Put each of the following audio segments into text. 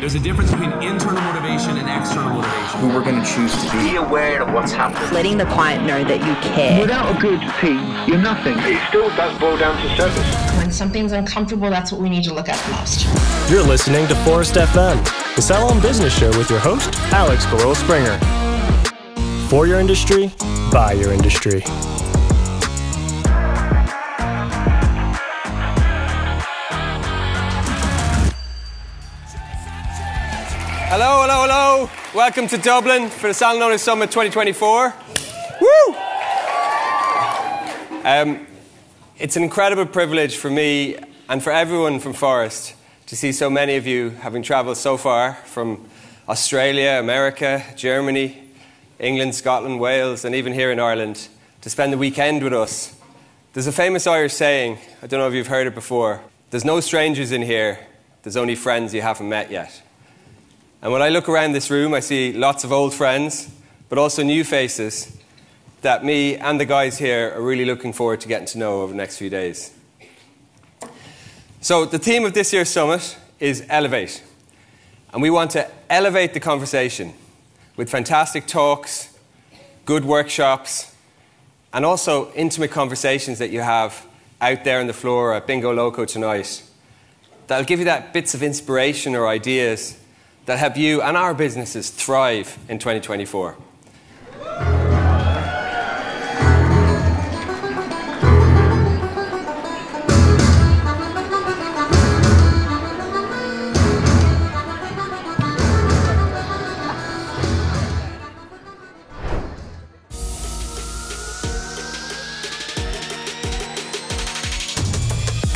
There's a difference between internal motivation and external motivation. Who we're going to choose to be. Be aware of what's happening. Letting the client know that you care. Without a good team, you're nothing. It still does boil down to service. When something's uncomfortable, that's what we need to look at the most. You're listening to Phorest FM, the Salon Business Show with your host, Alex Bélisle-Springer. For your industry, by your industry. Hello, hello, hello. Welcome to Dublin for the Owners Summit 2024. Woo! Um, it's an incredible privilege for me and for everyone from Phorest to see so many of you having travelled so far from Australia, America, Germany, England, Scotland, Wales, and even here in Ireland to spend the weekend with us. There's a famous Irish saying, I don't know if you've heard it before there's no strangers in here, there's only friends you haven't met yet. And when I look around this room, I see lots of old friends, but also new faces that me and the guys here are really looking forward to getting to know over the next few days. So, the theme of this year's summit is Elevate. And we want to elevate the conversation with fantastic talks, good workshops, and also intimate conversations that you have out there on the floor at Bingo Loco tonight. That'll give you that bits of inspiration or ideas that help you and our businesses thrive in 2024.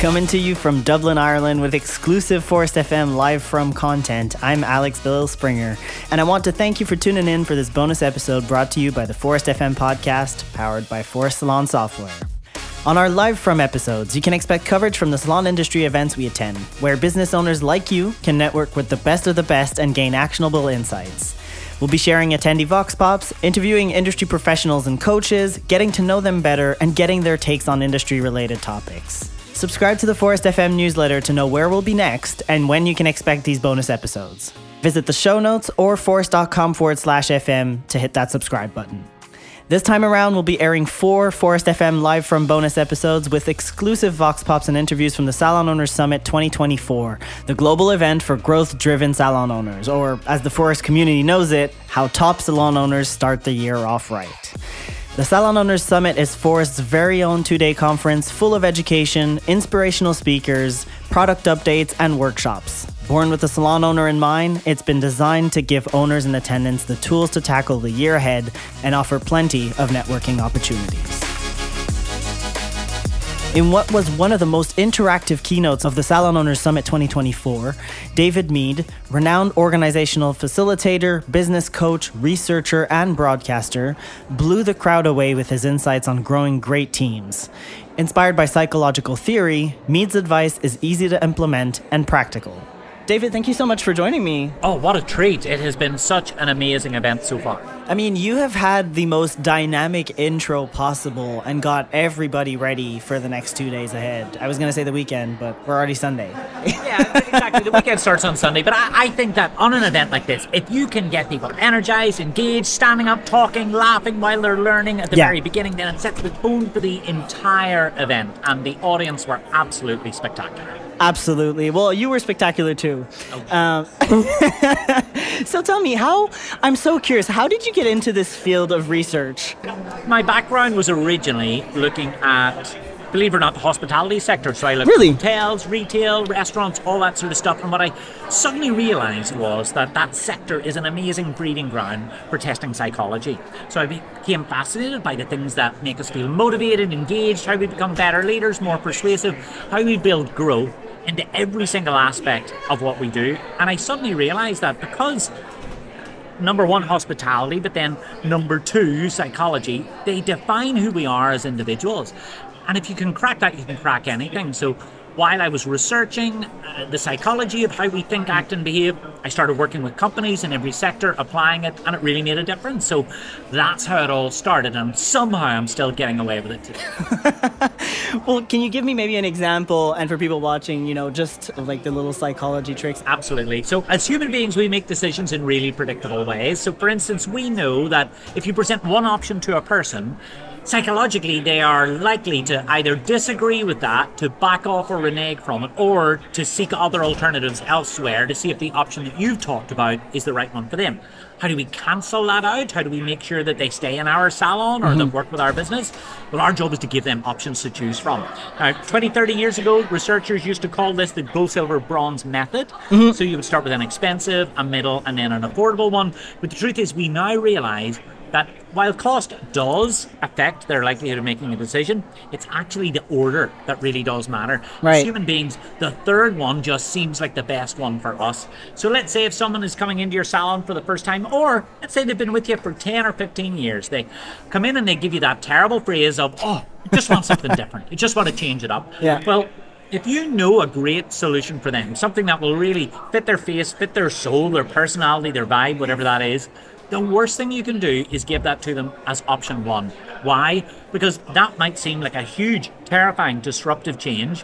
Coming to you from Dublin, Ireland with exclusive Phorest FM live from content, I'm Alex Bélisle-Springer, and I want to thank you for tuning in for this bonus episode brought to you by the Phorest FM podcast, powered by Phorest Salon Software. On our live from episodes, you can expect coverage from the salon industry events we attend, where business owners like you can network with the best of the best and gain actionable insights. We'll be sharing attendee Vox Pops, interviewing industry professionals and coaches, getting to know them better, and getting their takes on industry related topics. Subscribe to the Phorest FM newsletter to know where we'll be next and when you can expect these bonus episodes. Visit the show notes or phorest.com forward slash FM to hit that subscribe button. This time around, we'll be airing four Phorest FM live from bonus episodes with exclusive Vox Pops and interviews from the Salon Owners Summit 2024, the global event for growth driven salon owners, or as the Phorest community knows it, how top salon owners start the year off right. The Salon Owners Summit is Phorest's very own two day conference full of education, inspirational speakers, product updates, and workshops. Born with the salon owner in mind, it's been designed to give owners and attendants the tools to tackle the year ahead and offer plenty of networking opportunities. In what was one of the most interactive keynotes of the Salon Owners Summit 2024, David Meade, renowned organizational facilitator, business coach, researcher, and broadcaster, blew the crowd away with his insights on growing great teams. Inspired by psychological theory, Meade's advice is easy to implement and practical. David, thank you so much for joining me. Oh, what a treat. It has been such an amazing event so far. I mean, you have had the most dynamic intro possible and got everybody ready for the next two days ahead. I was going to say the weekend, but we're already Sunday. yeah, exactly. The weekend starts on Sunday, but I, I, think that on an event like this, if you can get people energized, engaged, standing up, talking, laughing while they're learning at the yeah. very beginning, then it sets the tone for the entire event, and the audience were absolutely spectacular. Absolutely. Well, you were spectacular too. Oh. Um, so tell me, how? I'm so curious. How did you get into this field of research? My background was originally looking at believe it or not, the hospitality sector. So I looked really? at hotels, retail, restaurants, all that sort of stuff. And what I suddenly realized was that that sector is an amazing breeding ground for testing psychology. So I became fascinated by the things that make us feel motivated, engaged, how we become better leaders, more persuasive, how we build growth into every single aspect of what we do. And I suddenly realized that because number one, hospitality, but then number two, psychology, they define who we are as individuals. And if you can crack that, you can crack anything. So while I was researching uh, the psychology of how we think, act, and behave, I started working with companies in every sector, applying it, and it really made a difference. So that's how it all started, and somehow I'm still getting away with it today. Well, can you give me maybe an example, and for people watching, you know, just like the little psychology tricks? Absolutely. So, as human beings, we make decisions in really predictable ways. So, for instance, we know that if you present one option to a person, psychologically they are likely to either disagree with that, to back off or renege from it, or to seek other alternatives elsewhere to see if the option that you've talked about is the right one for them. How do we cancel that out? How do we make sure that they stay in our salon or that mm-hmm. work with our business? Well, our job is to give them options to choose from. Now, 20, 30 years ago, researchers used to call this the gold, silver, bronze method. Mm-hmm. So you would start with an expensive, a middle, and then an affordable one. But the truth is, we now realize that while cost does affect their likelihood of making a decision, it's actually the order that really does matter. As human beings, the third one just seems like the best one for us. So let's say if someone is coming into your salon for the first time, or let's say they've been with you for 10 or 15 years, they come in and they give you that terrible phrase of, oh, I just want something different. You just want to change it up. Yeah. Well, if you know a great solution for them, something that will really fit their face, fit their soul, their personality, their vibe, whatever that is, the worst thing you can do is give that to them as option one. Why? Because that might seem like a huge, terrifying, disruptive change.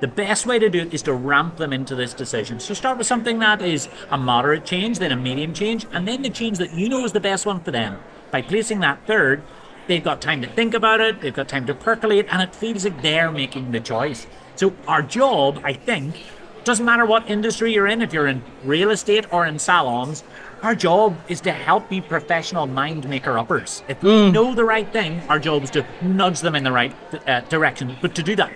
The best way to do it is to ramp them into this decision. So start with something that is a moderate change, then a medium change, and then the change that you know is the best one for them. By placing that third, they've got time to think about it, they've got time to percolate, and it feels like they're making the choice. So our job, I think, doesn't matter what industry you're in, if you're in real estate or in salons, our job is to help be professional mind maker uppers. If we know the right thing, our job is to nudge them in the right uh, direction, but to do that.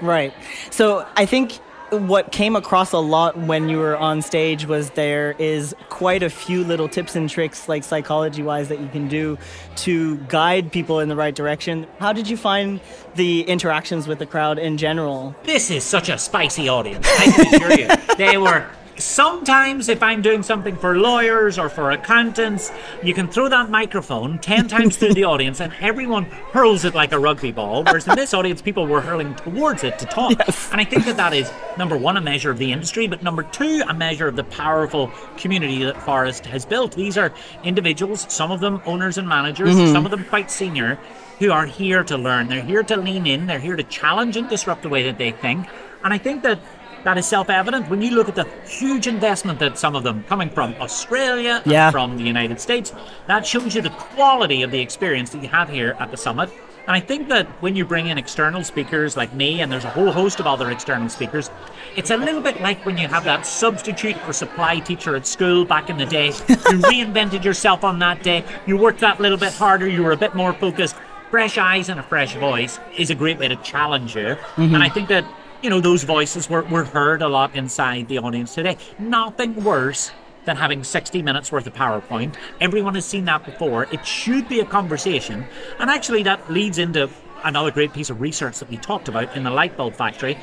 Right. So I think what came across a lot when you were on stage was there is quite a few little tips and tricks, like psychology wise, that you can do to guide people in the right direction. How did you find the interactions with the crowd in general? This is such a spicy audience. I assure you. They were. Sometimes, if I'm doing something for lawyers or for accountants, you can throw that microphone 10 times through the audience and everyone hurls it like a rugby ball. Whereas in this audience, people were hurling towards it to talk. And I think that that is, number one, a measure of the industry, but number two, a measure of the powerful community that Phorest has built. These are individuals, some of them owners and managers, mm-hmm. some of them quite senior, who are here to learn. They're here to lean in, they're here to challenge and disrupt the way that they think. And I think that that is self-evident when you look at the huge investment that some of them coming from Australia and Yeah. from the United States. That shows you the quality of the experience that you have here at the summit. And I think that when you bring in external speakers like me, and there's a whole host of other external speakers, it's a little bit like when you have that substitute or supply teacher at school back in the day. You reinvented yourself on that day, you worked that little bit harder, you were a bit more focused. Fresh eyes and a fresh voice is a great way to challenge you. Mm-hmm. And I think that you know, those voices were, were heard a lot inside the audience today. Nothing worse than having 60 minutes worth of PowerPoint. Everyone has seen that before. It should be a conversation. And actually, that leads into another great piece of research that we talked about in the light bulb factory.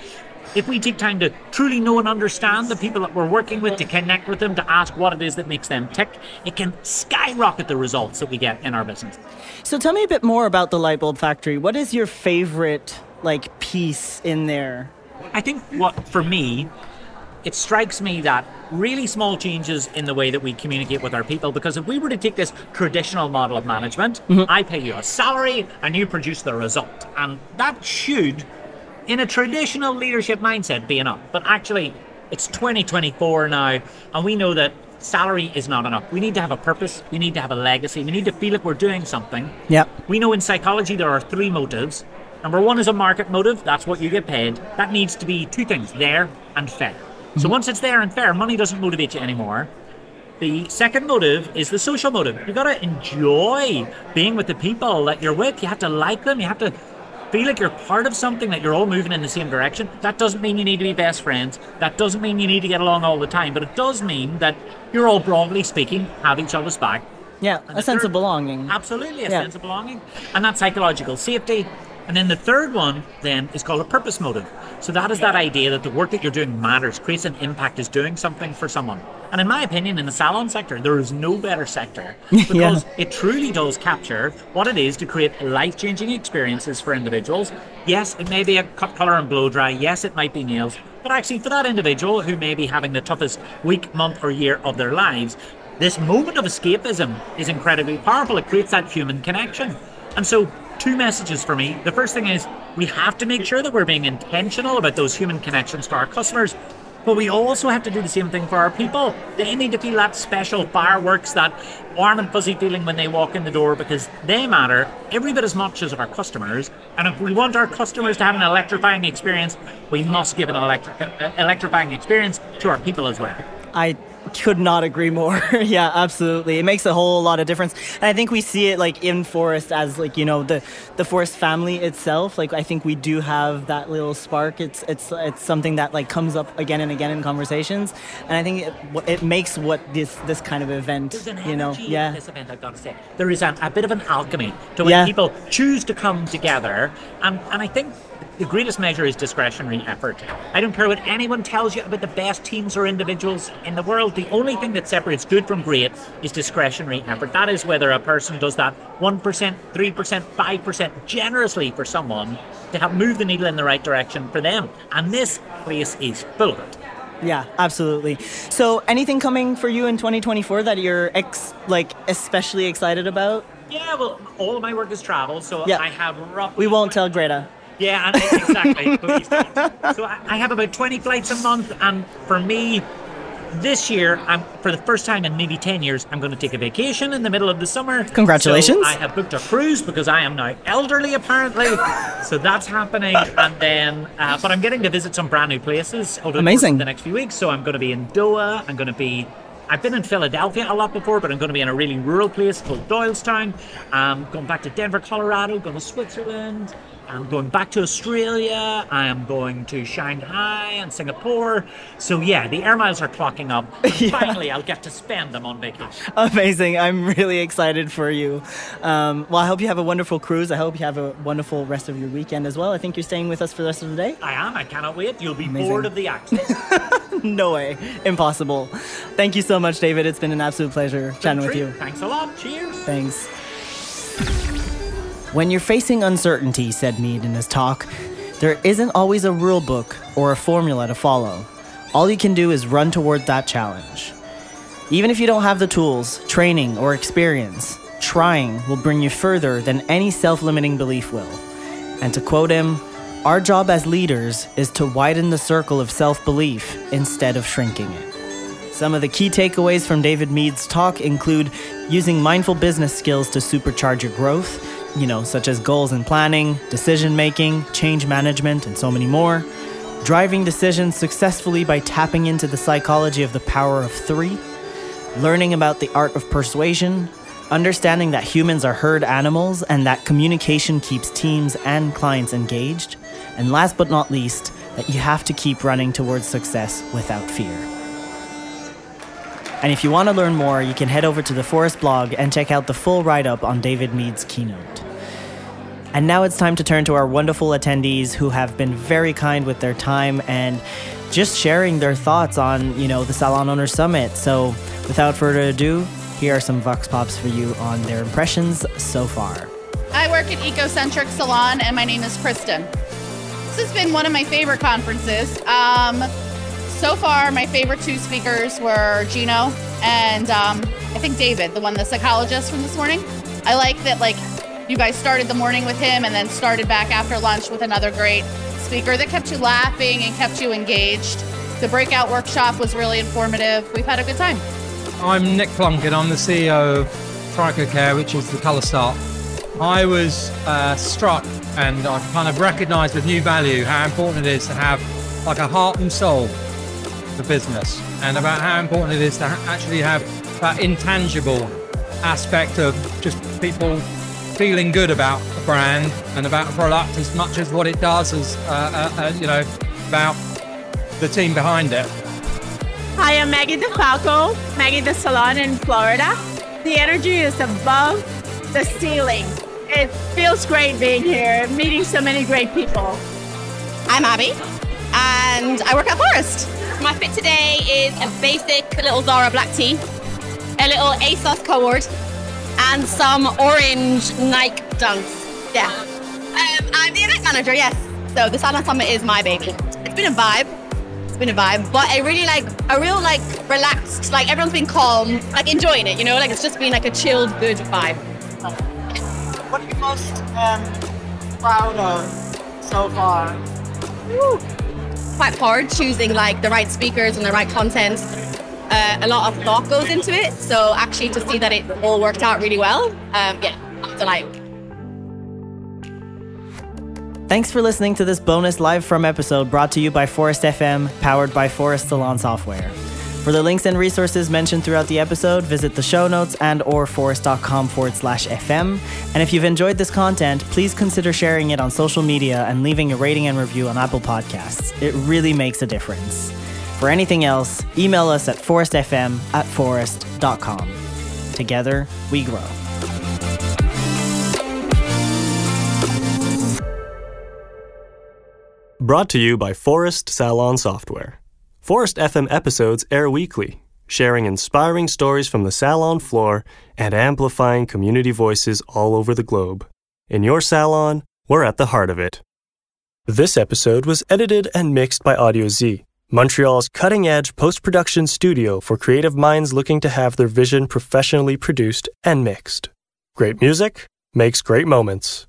If we take time to truly know and understand the people that we're working with, to connect with them, to ask what it is that makes them tick, it can skyrocket the results that we get in our business. So tell me a bit more about the light bulb factory. What is your favorite like piece in there? I think what for me, it strikes me that really small changes in the way that we communicate with our people. Because if we were to take this traditional model of management, mm-hmm. I pay you a salary and you produce the result, and that should, in a traditional leadership mindset, be enough. But actually, it's 2024 now, and we know that salary is not enough. We need to have a purpose. We need to have a legacy. We need to feel like we're doing something. Yep. We know in psychology there are three motives. Number one is a market motive, that's what you get paid. That needs to be two things there and fair. So mhm. once it's there and fair, money doesn't motivate you anymore. The second motive is the social motive. You gotta enjoy being with the people that you're with. You have to like them. You have to feel like you're part of something that you're all moving in the same direction. That doesn't mean you need to be best friends. That doesn't mean you need to get along all the time. But it does mean that you're all broadly speaking have each other's back. Yeah, And a sense third- of belonging. Absolutely, a Yeah. sense of belonging. And that psychological safety. And then the third one then is called a purpose motive. So that is that idea that the work that you're doing matters, creates an impact, is doing something for someone. And in my opinion, in the salon sector, there is no better sector because Yeah. it truly does capture what it is to create life-changing experiences for individuals. Yes, it may be a cut, color, and blow dry. Yes, it might be nails. But actually, for that individual who may be having the toughest week, month, or year of their lives, this moment of escapism is incredibly powerful. It creates that human connection. And so, two messages for me. The first thing is we have to make sure that we're being intentional about those human connections to our customers. But we also have to do the same thing for our people. They need to feel that special fireworks, that warm and fuzzy feeling when they walk in the door because they matter every bit as much as our customers. And if we want our customers to have an electrifying experience, we must give an electric, uh, electrifying experience to our people as well. I could not agree more. yeah, absolutely. It makes a whole lot of difference. And I think we see it like in Phorest as like, you know, the the Phorest family itself. Like I think we do have that little spark. It's it's it's something that like comes up again and again in conversations. And I think it, it makes what this this kind of event, you know, yeah. this event, I've got to say. There is an, a bit of an alchemy to when Yeah. people choose to come together. And, and I think the greatest measure is discretionary effort. I don't care what anyone tells you about the best teams or individuals in the world. The only thing that separates good from great is discretionary effort. That is whether a person does that 1%, 3%, 5% generously for someone to help move the needle in the right direction for them. And this place is full of it. Yeah, absolutely. So, anything coming for you in 2024 that you're ex- like especially excited about? Yeah, well, all of my work is travel, so Yeah. I have roughly We won't tell Greta. Yeah, and exactly. Please don't. So I I have about 20 flights a month, and for me, this year, I'm for the first time in maybe 10 years, I'm going to take a vacation in the middle of the summer. Congratulations. So I have booked a cruise because I am now elderly, apparently. so that's happening, and then, uh, but I'm getting to visit some brand new places over the, Amazing. the next few weeks. So I'm going to be in Doha. I'm going to be. I've been in Philadelphia a lot before, but I'm going to be in a really rural place called Doylestown. I'm going back to Denver, Colorado, going to Switzerland. I'm going back to Australia. I am going to Shanghai and Singapore. So yeah, the air miles are clocking up. And Finally, I'll get to spend them on vacation. Amazing. I'm really excited for you. Um, well, I hope you have a wonderful cruise. I hope you have a wonderful rest of your weekend as well. I think you're staying with us for the rest of the day. I am. I cannot wait. You'll be Amazing. bored of the accent. no way. Impossible. Thank you so much, David. It's been an absolute pleasure chatting with you. Thanks a lot. Cheers. Thanks. When you're facing uncertainty, said Meade in his talk, there isn't always a rule book or a formula to follow. All you can do is run toward that challenge. Even if you don't have the tools, training, or experience, trying will bring you further than any self limiting belief will. And to quote him, our job as leaders is to widen the circle of self belief instead of shrinking it. Some of the key takeaways from David Meade's talk include using mindful business skills to supercharge your growth, you know, such as goals and planning, decision making, change management, and so many more. Driving decisions successfully by tapping into the psychology of the power of three. Learning about the art of persuasion. Understanding that humans are herd animals and that communication keeps teams and clients engaged. And last but not least, that you have to keep running towards success without fear. And if you want to learn more, you can head over to the Phorest blog and check out the full write up on David Meade's keynote. And now it's time to turn to our wonderful attendees who have been very kind with their time and just sharing their thoughts on, you know, the Salon Owner Summit. So, without further ado, here are some Vox Pops for you on their impressions so far. I work at Ecocentric Salon, and my name is Kristen. This has been one of my favorite conferences. Um, so far, my favorite two speakers were Gino and um, I think David, the one, the psychologist from this morning. I like that, like, you guys started the morning with him and then started back after lunch with another great speaker that kept you laughing and kept you engaged. The breakout workshop was really informative. We've had a good time. I'm Nick Plunkett. I'm the CEO of Trico Care, which is the Colour Start. I was uh, struck and I kind of recognised with new value how important it is to have like a heart and soul for business and about how important it is to ha- actually have that intangible aspect of just people feeling good about a brand and about a product as much as what it does as, uh, uh, uh, you know, about the team behind it. Hi, I'm Maggie DeFalco, Maggie the Salon in Florida. The energy is above the ceiling. It feels great being here, meeting so many great people. I'm Abby, and I work at Phorest. My fit today is a basic little Zara black tee, a little ASOS cord, and some orange Nike dunks. Yeah. Um, I'm the event manager, yes. So the Salon Summit is my baby. It's been a vibe. It's been a vibe, but I really like a real like relaxed, like everyone's been calm, like enjoying it. You know, like it's just been like a chilled, good vibe. What are you most um, proud of so far? Quite hard choosing like the right speakers and the right content. Uh, a lot of thought goes into it. So actually, to see that it all worked out really well, um, yeah, it's a like. Thanks for listening to this bonus live from episode brought to you by Phorest FM, powered by Phorest Salon Software. For the links and resources mentioned throughout the episode, visit the show notes and or phorest.com forward slash FM. And if you've enjoyed this content, please consider sharing it on social media and leaving a rating and review on Apple Podcasts. It really makes a difference. For anything else, email us at phorestfm at phorest.com. Together, we grow. Brought to you by Phorest Salon Software. Phorest FM episodes air weekly, sharing inspiring stories from the salon floor and amplifying community voices all over the globe. In your salon, we're at the heart of it. This episode was edited and mixed by Audio Z, Montreal's cutting edge post production studio for creative minds looking to have their vision professionally produced and mixed. Great music makes great moments.